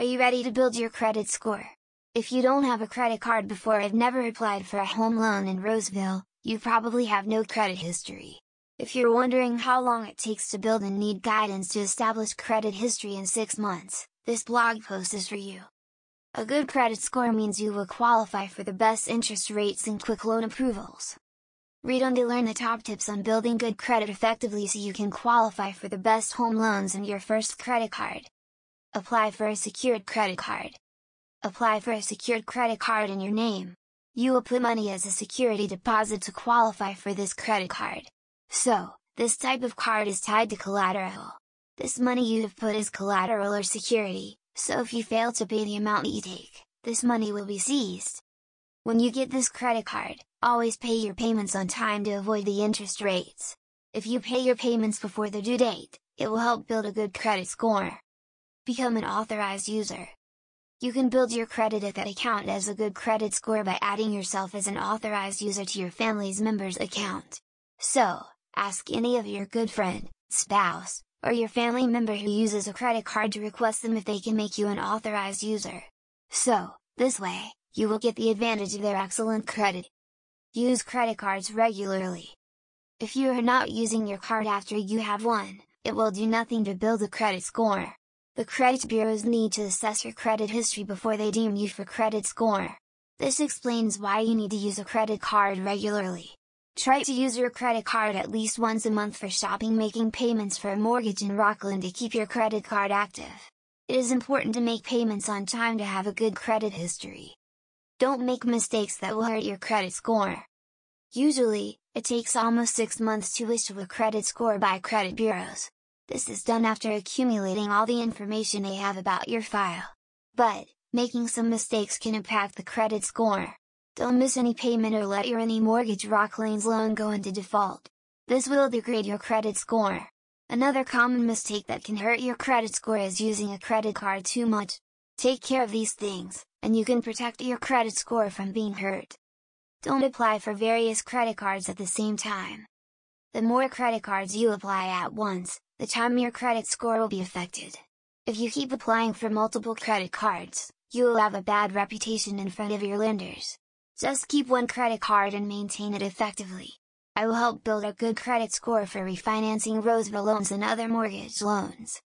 Are you ready to build your credit score? If you don't have a credit card before have never applied for a home loan in Roseville, you probably have no credit history. If you're wondering how long it takes to build and need guidance to establish credit history in 6 months, this blog post is for you. A good credit score means you will qualify for the best interest rates and quick loan approvals. Read on to learn the top tips on building good credit effectively so you can qualify for the best home loans and your first credit card. Apply for a secured credit card. Apply for a secured credit card in your name. You will put money as a security deposit to qualify for this credit card. So, this type of card is tied to collateral. This money you have put is collateral or security, so if you fail to pay the amount you take, this money will be seized. When you get this credit card, always pay your payments on time to avoid the interest rates. If you pay your payments before the due date, it will help build a good credit score. Become an authorized user. You can build your credit at that account as a good credit score by adding yourself as an authorized user to your family's members account. So, Ask any of your good friend, spouse, or your family member who uses a credit card to request them if they can make you an authorized user. So, this way, you will get the advantage of their excellent credit. Use credit cards regularly. If you are not using your card after you have one, it will do nothing to build a credit score. The credit bureaus need to assess your credit history before they deem you for credit score. This explains why you need to use a credit card regularly. Try to use your credit card at least once a month for shopping making payments for a mortgage in Rocklin to keep your credit card active. It is important to make payments on time to have a good credit history. Don't make mistakes that will hurt your credit score. Usually, it takes almost 6 months to issue a credit score by credit bureaus. This is done after accumulating all the information they have about your file. But, making some mistakes can impact the credit score. Don't miss any payment or let your any mortgage Rocklands loan go into default. This will degrade your credit score. Another common mistake that can hurt your credit score is using a credit card too much. Take care of these things, and you can protect your credit score from being hurt. Don't apply for various credit cards at the same time. The more credit cards you apply at once, the time your credit score will be affected. If you keep applying for multiple credit cards, you will have a bad reputation in front of your lenders. Just keep one credit card and maintain it effectively. I will help build a good credit score for refinancing Roseville loans and other mortgage loans.